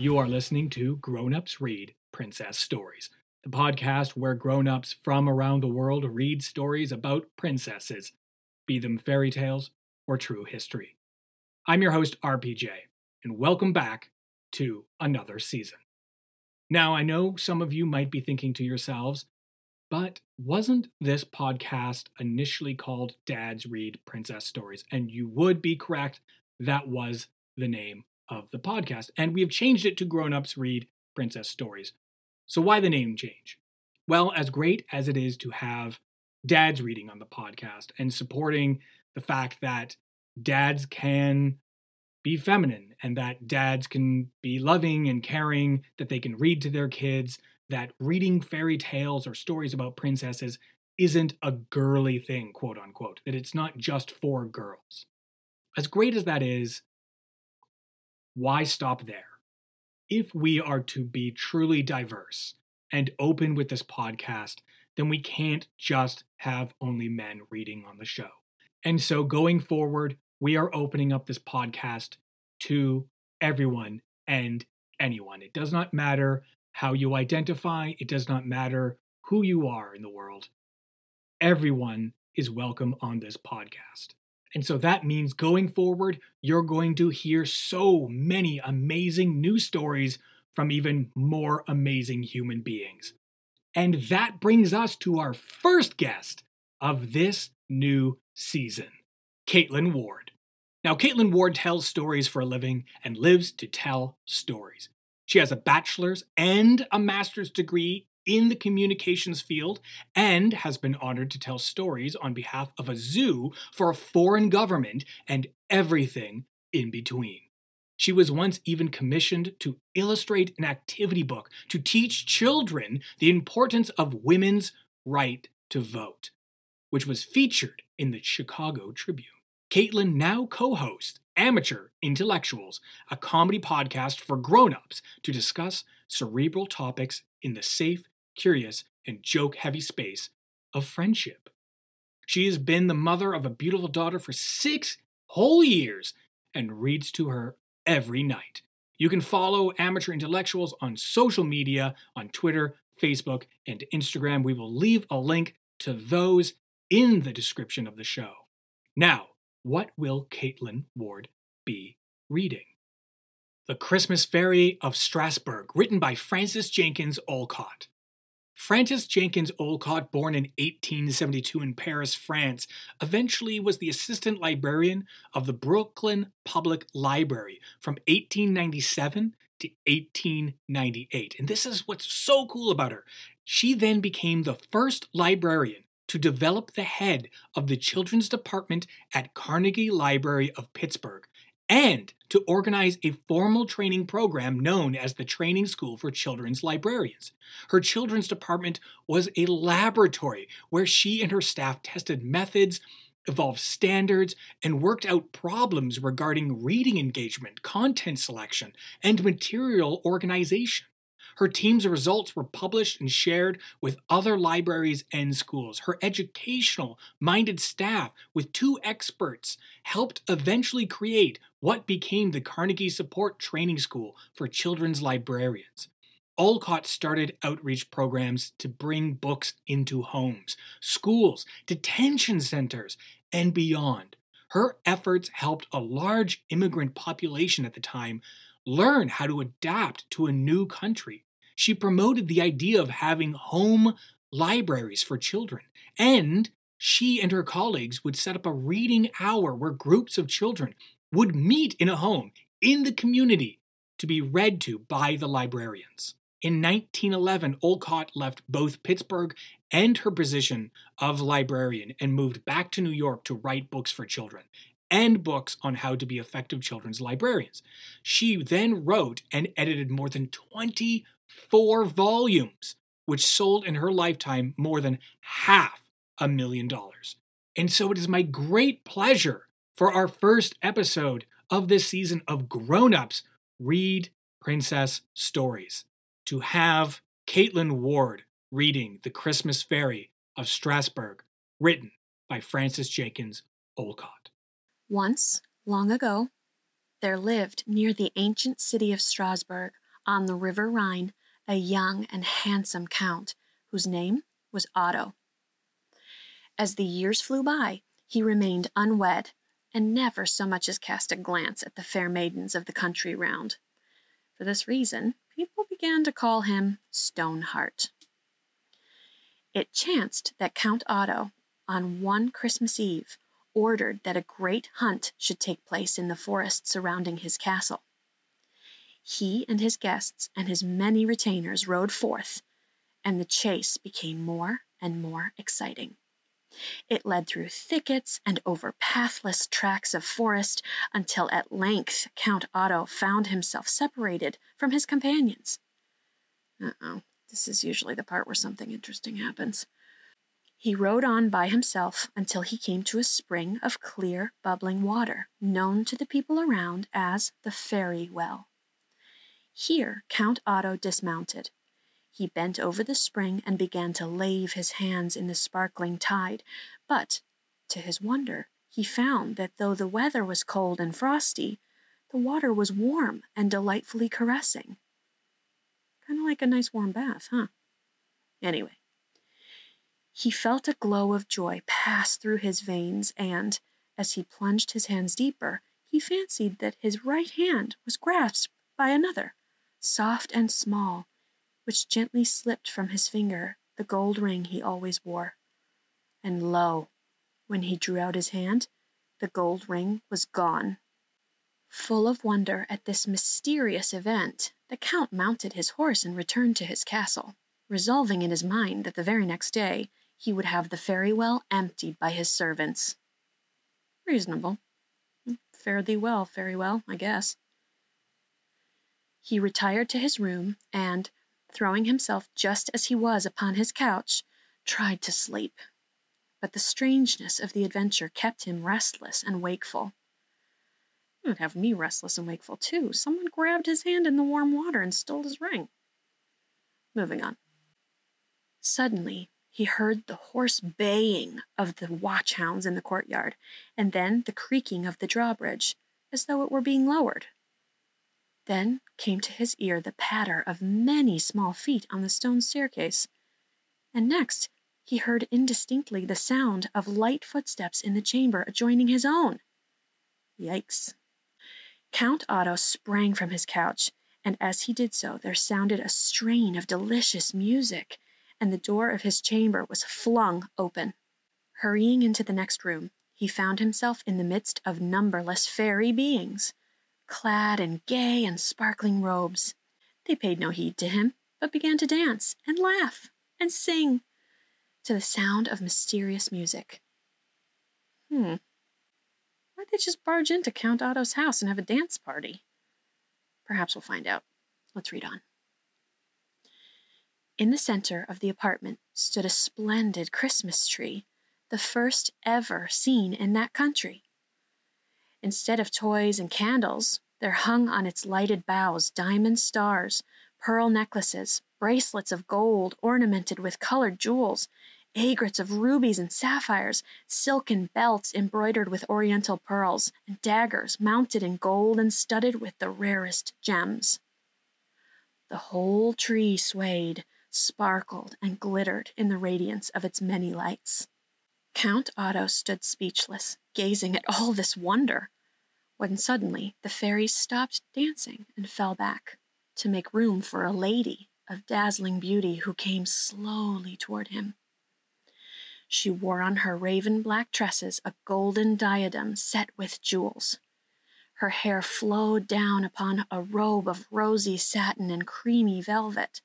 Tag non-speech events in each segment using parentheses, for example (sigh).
You are listening to Grown Ups Read Princess Stories, the podcast where grown ups from around the world read stories about princesses, be them fairy tales or true history. I'm your host, RPJ, and welcome back to another season. Now, I know some of you might be thinking to yourselves, but wasn't this podcast initially called Dads Read Princess Stories? And you would be correct, that was the name of the podcast. And we have changed it to Grown Ups Read Princess Stories. So, why the name change? Well, as great as it is to have dads reading on the podcast and supporting the fact that dads can be feminine and that dads can be loving and caring, that they can read to their kids, that reading fairy tales or stories about princesses isn't a girly thing, quote unquote, that it's not just for girls. As great as that is, why stop there? If we are to be truly diverse and open with this podcast, then we can't just have only men reading on the show. And so going forward, we are opening up this podcast to everyone and anyone. It does not matter how you identify, it does not matter who you are in the world. Everyone is welcome on this podcast. And so that means going forward, you're going to hear so many amazing news stories from even more amazing human beings. And that brings us to our first guest of this new season, Caitlin Ward. Now, Caitlin Ward tells stories for a living and lives to tell stories. She has a bachelor's and a master's degree in the communications field and has been honored to tell stories on behalf of a zoo for a foreign government and everything in between. She was once even commissioned to illustrate an activity book to teach children the importance of women's right to vote, which was featured in the Chicago Tribune. Caitlin now co hosts Amateur Intellectuals, a comedy podcast for grown ups to discuss cerebral topics in the safe curious, and joke heavy space of friendship. She has been the mother of a beautiful daughter for six whole years and reads to her every night. You can follow Amateur Intellectuals on social media on Twitter, Facebook, and Instagram. We will leave a link to those in the description of the show. Now, what will Caitlin Ward be reading? The Christmas Fairy of Strasbourg, written by Frances Jenkins Olcott. Frances Jenkins Olcott, born in 1872 in Paris, France, eventually was the assistant librarian of the Brooklyn Public Library from 1897 to 1898. And this is what's so cool about her. She then became the first librarian to develop the head of the children's department at Carnegie Library of Pittsburgh and to organize a formal training program known as the Training School for Children's Librarians. Her children's department was a laboratory where she and her staff tested methods, evolved standards, and worked out problems regarding reading engagement, content selection, and material organization. Her team's results were published and shared with other libraries and schools. Her educational minded staff, with two experts, helped eventually create what became the Carnegie Support Training School for Children's Librarians. Olcott started outreach programs to bring books into homes, schools, detention centers, and beyond. Her efforts helped a large immigrant population at the time learn how to adapt to a new country. She promoted the idea of having home libraries for children, and she and her colleagues would set up a reading hour where groups of children would meet in a home in the community to be read to by the librarians. In 1911, Olcott left both Pittsburgh and her position of librarian and moved back to New York to write books for children and books on how to be effective children's librarians. She then wrote and edited more than 20 four volumes, which sold in her lifetime more than half a million dollars. And so it is my great pleasure for our first episode of this season of Grown Ups Read Princess Stories to have Caitlin Ward reading The Christmas Fairy of Strasbourg, written by Frances Jenkins Olcott. Once, long ago, there lived near the ancient city of Strasbourg on the river Rhine a young and handsome count whose name was Otto. As the years flew by, he remained unwed and never so much as cast a glance at the fair maidens of the country round. For this reason, people began to call him Stoneheart. It chanced that Count Otto, on one Christmas Eve, ordered that a great hunt should take place in the forest surrounding his castle. He and his guests and his many retainers rode forth, and the chase became more and more exciting. It led through thickets and over pathless tracts of forest until at length Count Otto found himself separated from his companions. Uh oh, this is usually the part where something interesting happens. He rode on by himself until he came to a spring of clear, bubbling water, known to the people around as the Fairy Well. Here Count Otto dismounted he bent over the spring and began to lave his hands in the sparkling tide, but, to his wonder, he found that though the weather was cold and frosty, the water was warm and delightfully caressing. Kind of like a nice warm bath, huh? Anyway, he felt a glow of joy pass through his veins, and, as he plunged his hands deeper, he fancied that his right hand was grasped by another, soft and small, which gently slipped from his finger the gold ring he always wore. And lo, when he drew out his hand, the gold ring was gone. Full of wonder at this mysterious event, the Count mounted his horse and returned to his castle, resolving in his mind that the very next day he would have the fairy well emptied by his servants. Reasonable. Fare thee well, fairy well, I guess. He retired to his room and, throwing himself just as he was upon his couch, tried to sleep. But the strangeness of the adventure kept him restless and wakeful. It would have me restless and wakeful too. Someone grabbed his hand in the warm water and stole his ring. Moving on. Suddenly, he heard the hoarse baying of the watch hounds in the courtyard, and then the creaking of the drawbridge, as though it were being lowered. Then came to his ear the patter of many small feet on the stone staircase, and next he heard indistinctly the sound of light footsteps in the chamber adjoining his own. Yikes. Count Otto sprang from his couch, and as he did so, there sounded a strain of delicious music, and the door of his chamber was flung open. Hurrying into the next room, he found himself in the midst of numberless fairy beings clad in gay and sparkling robes. They paid no heed to him, but began to dance and laugh and sing to the sound of mysterious music. Hmm. Why'd they just barge into Count Otto's house and have a dance party? Perhaps we'll find out. Let's read on. In the center of the apartment stood a splendid Christmas tree, the first ever seen in that country. Instead of toys and candles, there hung on its lighted boughs diamond stars, pearl necklaces, bracelets of gold ornamented with colored jewels, aigrettes of rubies and sapphires, silken belts embroidered with oriental pearls, and daggers mounted in gold and studded with the rarest gems. The whole tree swayed, sparkled, and glittered in the radiance of its many lights. Count Otto stood speechless, gazing at all this wonder, when suddenly the fairies stopped dancing and fell back to make room for a lady of dazzling beauty who came slowly toward him. She wore on her raven black tresses a golden diadem set with jewels. Her hair flowed down upon a robe of rosy satin and creamy velvet,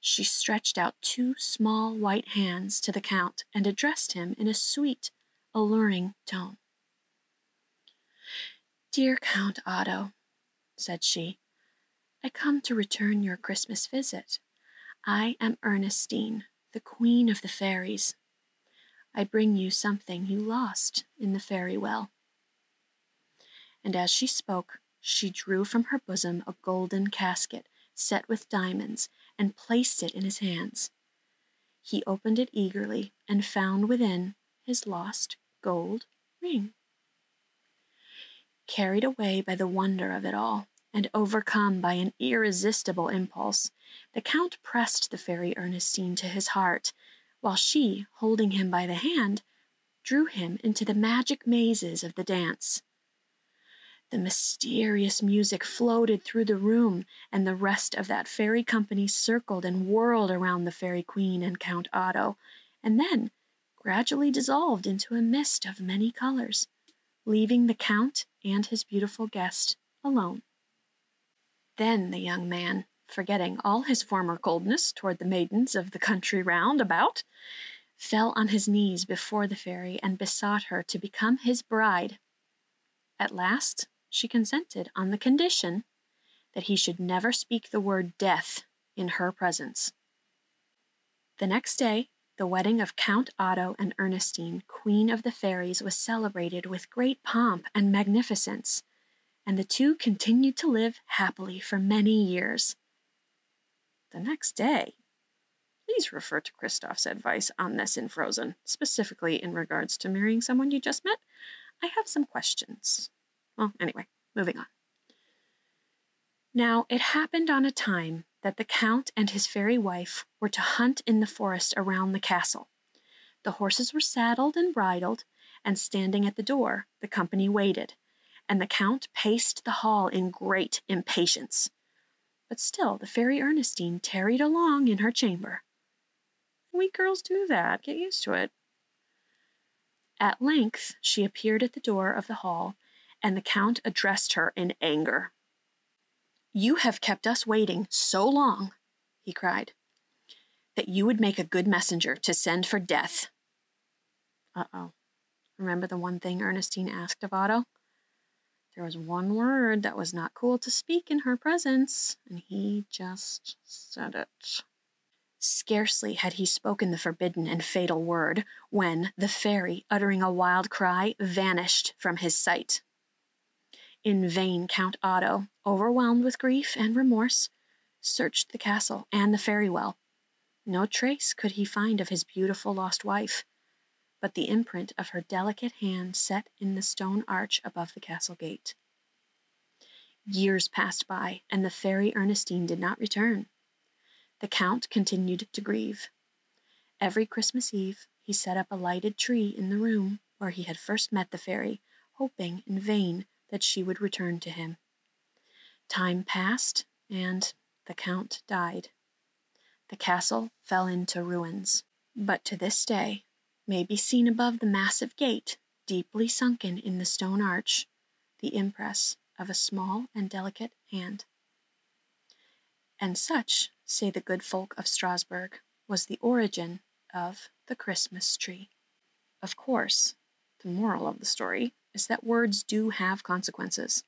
she stretched out two small white hands to the Count and addressed him in a sweet, alluring tone. Dear Count Otto, said she, I come to return your Christmas visit. I am Ernestine, the Queen of the Fairies. I bring you something you lost in the fairy well. And as she spoke, she drew from her bosom a golden casket set with diamonds and placed it in his hands. He opened it eagerly and found within his lost gold ring. Carried away by the wonder of it all, and overcome by an irresistible impulse, the Count pressed the fairy Ernestine to his heart, while she, holding him by the hand, drew him into the magic mazes of the dance. The mysterious music floated through the room, and the rest of that fairy company circled and whirled around the fairy queen and Count Otto, and then gradually dissolved into a mist of many colors, leaving the Count and his beautiful guest alone. Then the young man, forgetting all his former coldness toward the maidens of the country round about, fell on his knees before the fairy and besought her to become his bride. At last, she consented on the condition that he should never speak the word death in her presence. The next day, the wedding of Count Otto and Ernestine, Queen of the Fairies, was celebrated with great pomp and magnificence, and the two continued to live happily for many years. The next day, please refer to Kristoff's advice on this in Frozen, specifically in regards to marrying someone you just met. I have some questions. Well, anyway, moving on. Now, it happened on a time that the Count and his fairy wife were to hunt in the forest around the castle. The horses were saddled and bridled, and standing at the door, the company waited, and the Count paced the hall in great impatience. But still the fairy Ernestine tarried along in her chamber. We girls do that, get used to it. At length she appeared at the door of the hall and the Count addressed her in anger. You have kept us waiting so long, he cried, that you would make a good messenger to send for death. Uh oh. Remember the one thing Ernestine asked of Otto? There was one word that was not cool to speak in her presence, and he just said it. Scarcely had he spoken the forbidden and fatal word when the fairy, uttering a wild cry, vanished from his sight. In vain Count Otto, overwhelmed with grief and remorse, searched the castle and the fairy well. No trace could he find of his beautiful lost wife, but the imprint of her delicate hand set in the stone arch above the castle gate. Years passed by, and the fairy Ernestine did not return. The Count continued to grieve. Every Christmas Eve, he set up a lighted tree in the room where he had first met the fairy, hoping in vain that she would return to him. Time passed, and the Count died. The castle fell into ruins, but to this day may be seen above the massive gate, deeply sunken in the stone arch, the impress of a small and delicate hand. And such, say the good folk of Strasbourg, was the origin of the Christmas tree. Of course, the moral of the story is that words do have consequences.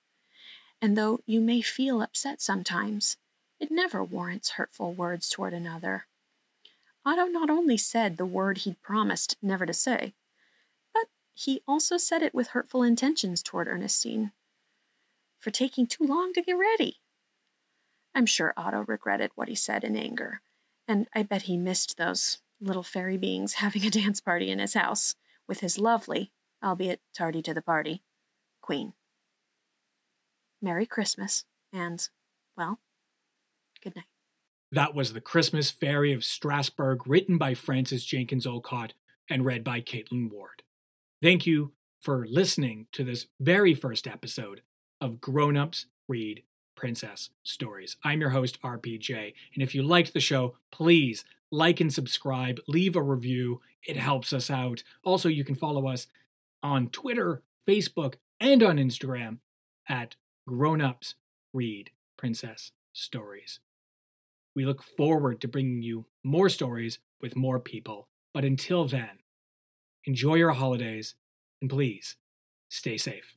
And though you may feel upset sometimes, it never warrants hurtful words toward another. Otto not only said the word he'd promised never to say, but he also said it with hurtful intentions toward Ernestine for taking too long to get ready. I'm sure Otto regretted what he said in anger, and I bet he missed those little fairy beings (laughs) having a dance party in his house with his lovely, albeit tardy to the party, Queen. Merry Christmas, and, well, good night. That was The Christmas Fairy of Strasbourg, written by Frances Jenkins Olcott and read by Caitlin Ward. Thank you for listening to this very first episode of Grown Ups Read Princess Stories. I'm your host, RPJ, and if you liked the show, please like and subscribe, leave a review. It helps us out. Also, you can follow us on Twitter, Facebook, and on Instagram at Grownups Read Princess Stories. We look forward to bringing you more stories with more people. But until then, enjoy your holidays and please stay safe.